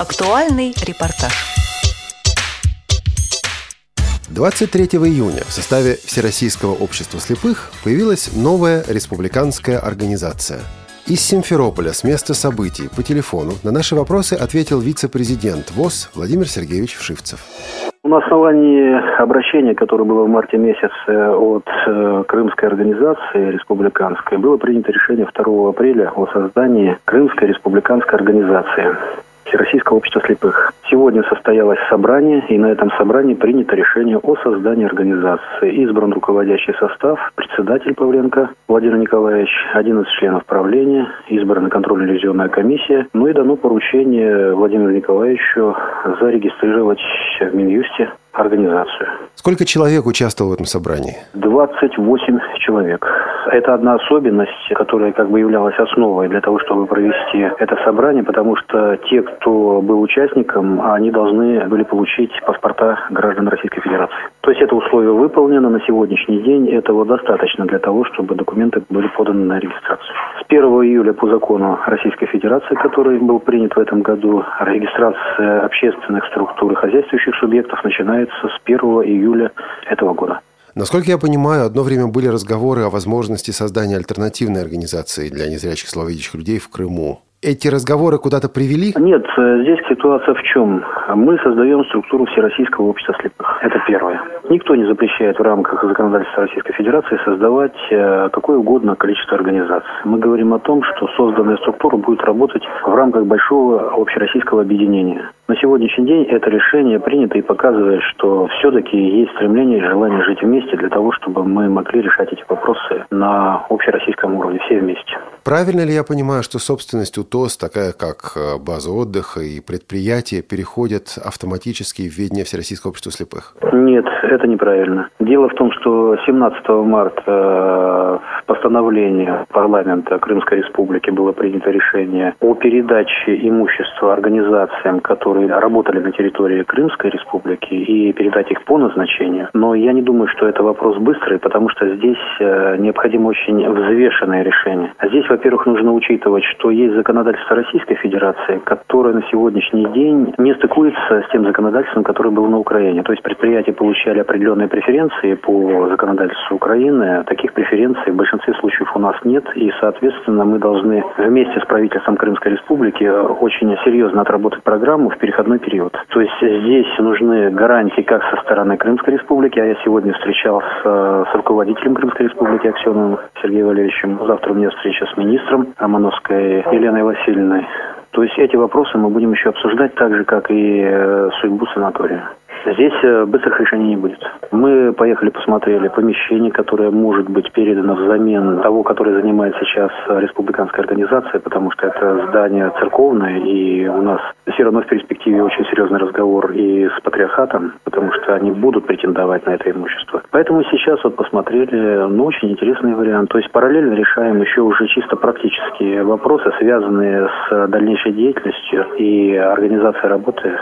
Актуальный репортаж. 23 июня в составе Всероссийского общества слепых появилась новая республиканская организация. Из Симферополя, с места событий, по телефону на наши вопросы ответил вице-президент ВОЗ Владимир Сергеевич Вшивцев. На основании обращения, которое было в марте месяце от э, Крымской организации республиканской, было принято решение 2 апреля о создании Крымской республиканской организации. Всероссийского общества слепых. Сегодня состоялось собрание, и на этом собрании принято решение о создании организации. Избран руководящий состав, председатель Павленко Владимир Николаевич, 11 членов правления, избрана контрольно-ревизионная комиссия, ну и дано поручение Владимиру Николаевичу зарегистрировать в Минюсте организацию. Сколько человек участвовало в этом собрании? 28 человек. Это одна особенность, которая как бы являлась основой для того, чтобы провести это собрание, потому что те, кто был участником, они должны были получить паспорта граждан Российской Федерации. То есть это условие выполнено на сегодняшний день. Этого достаточно для того, чтобы документы были поданы на регистрацию. С 1 июля по закону Российской Федерации, который был принят в этом году, регистрация общественных структур и хозяйствующих субъектов начинается с 1 июля этого года. Насколько я понимаю, одно время были разговоры о возможности создания альтернативной организации для незрячих слабовидящих людей в Крыму. Эти разговоры куда-то привели? Нет, э, здесь ситуация в чем? Мы создаем структуру Всероссийского общества слепых. Это первое. Никто не запрещает в рамках законодательства Российской Федерации создавать э, какое угодно количество организаций. Мы говорим о том, что созданная структура будет работать в рамках большого общероссийского объединения. На сегодняшний день это решение принято и показывает, что все-таки есть стремление и желание жить вместе для того, чтобы мы могли решать эти вопросы на общероссийском уровне, все вместе. Правильно ли я понимаю, что собственность УТОС, такая как э, база отдыха и предприятия, переходят автоматически в ведение Всероссийского общества слепых? Нет, это неправильно. Дело в том, что 17 марта э, постановление парламента Крымской Республики было принято решение о передаче имущества организациям, которые которые работали на территории Крымской республики и передать их по назначению. Но я не думаю, что это вопрос быстрый, потому что здесь э, необходимо очень взвешенное решение. Здесь, во-первых, нужно учитывать, что есть законодательство Российской Федерации, которое на сегодняшний день не стыкуется с тем законодательством, которое было на Украине. То есть предприятия получали определенные преференции по законодательству Украины. Таких преференций в большинстве случаев у нас нет, и, соответственно, мы должны вместе с правительством Крымской Республики очень серьезно отработать программу в переходной период. То есть здесь нужны гарантии как со стороны Крымской Республики, а я сегодня встречался с руководителем Крымской Республики Аксеновым Сергеем Валерьевичем. Завтра у меня встреча с министром Романовской Еленой Васильевной. То есть эти вопросы мы будем еще обсуждать так же, как и э, судьбу санатория. Здесь э, быстрых решений не будет. Мы поехали, посмотрели помещение, которое может быть передано взамен того, которое занимает сейчас республиканская организация, потому что это здание церковное, и у нас все равно в перспективе очень серьезный разговор и с патриархатом, потому что они будут претендовать на это имущество. Поэтому сейчас вот посмотрели, ну, очень интересный вариант. То есть параллельно решаем еще уже чисто практические вопросы, связанные с дальнейшей деятельностью и организацией работы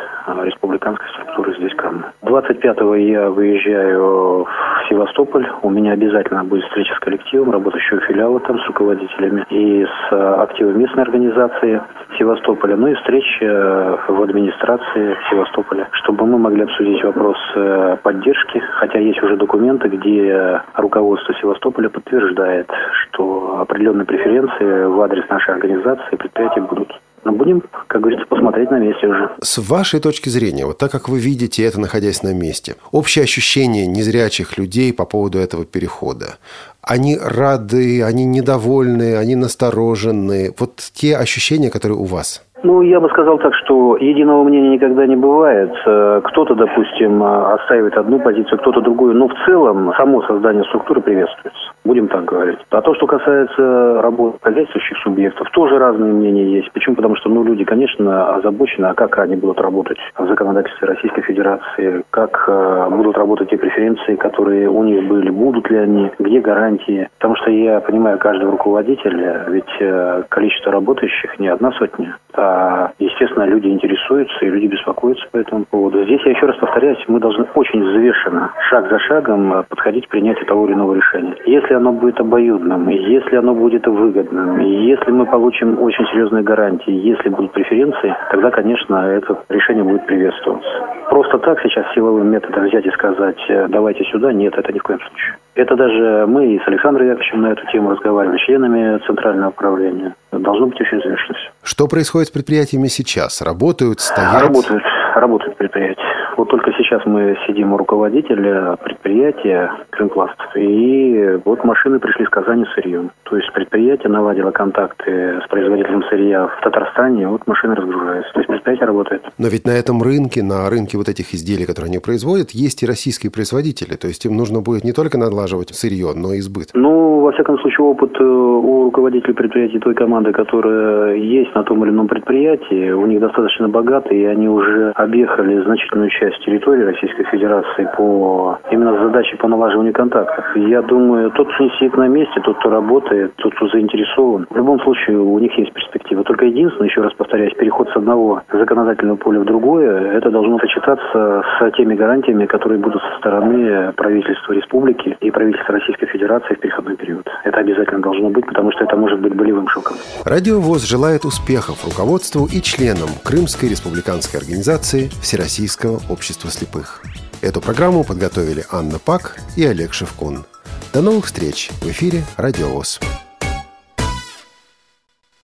республиканской структуры здесь, в Крыму. 25-го я выезжаю в Севастополь. У меня обязательно будет встреча с коллективом, работающего филиала там, с руководителями и с активом местной организации Севастополя, ну и встреча в администрации Севастополя, чтобы мы могли обсудить вопрос э, поддержки, хотя есть уже документы, где руководство Севастополя подтверждает, что определенные преференции в адрес нашей организации и предприятия будут. Но будем, как говорится, посмотреть на месте уже. С вашей точки зрения, вот так как вы видите это, находясь на месте, общее ощущение незрячих людей по поводу этого перехода, они рады, они недовольны, они насторожены. Вот те ощущения, которые у вас – ну, я бы сказал так, что единого мнения никогда не бывает. Э, кто-то, допустим, э, отстаивает одну позицию, кто-то другую. Но в целом само создание структуры приветствуется. Будем так говорить. А то, что касается работы хозяйствующих субъектов, тоже разные мнения есть. Почему? Потому что, ну, люди, конечно, озабочены, а как они будут работать в законодательстве Российской Федерации, как э, будут работать те преференции, которые у них были, будут ли они, где гарантии. Потому что я понимаю каждого руководителя, ведь количество работающих не одна сотня, а естественно, люди интересуются и люди беспокоятся по этому поводу. Здесь я еще раз повторяюсь, мы должны очень взвешенно, шаг за шагом подходить к принятию того или иного решения. Если оно будет обоюдным, если оно будет выгодным, если мы получим очень серьезные гарантии, если будут преференции, тогда, конечно, это решение будет приветствоваться. Просто так сейчас силовым методом взять и сказать, давайте сюда, нет, это ни в коем случае. Это даже мы и с Александром Яковлевичем на эту тему разговаривали, членами Центрального управления. Должно быть очень взвешенно все. Что происходит с предприятиями сейчас? Работают, стоят? Работают, работают предприятия. Вот только сейчас мы сидим у руководителя предприятия Крымпласт, и вот машины пришли с Казани сырьем. То есть предприятие наладило контакты с производителем сырья в Татарстане, вот машины разгружаются. То есть предприятие работает. Но ведь на этом рынке, на рынке вот этих изделий, которые они производят, есть и российские производители. То есть им нужно будет не только надлаживать сырье, но и сбыт. Ну, во всяком случае, опыт э, у руководителей предприятий той команды, которая есть на том или ином предприятии, у них достаточно богатый, и они уже объехали значительную часть территории Российской Федерации по именно задаче по налаживанию контактов. Я думаю, тот, кто сидит на месте, тот, кто работает, тот, кто заинтересован, в любом случае у них есть перспектива. Только единственное, еще раз повторяюсь, переход с одного законодательного поля в другое, это должно сочетаться с теми гарантиями, которые будут со стороны правительства республики и правительства Российской Федерации в переходной период. Это обязательно должно быть, потому что это может быть болевым шоком. Радио ВОЗ желает успехов руководству и членам Крымской республиканской организации Всероссийского общества слепых. Эту программу подготовили Анна Пак и Олег Шевкун. До новых встреч в эфире «Радио ВОЗ».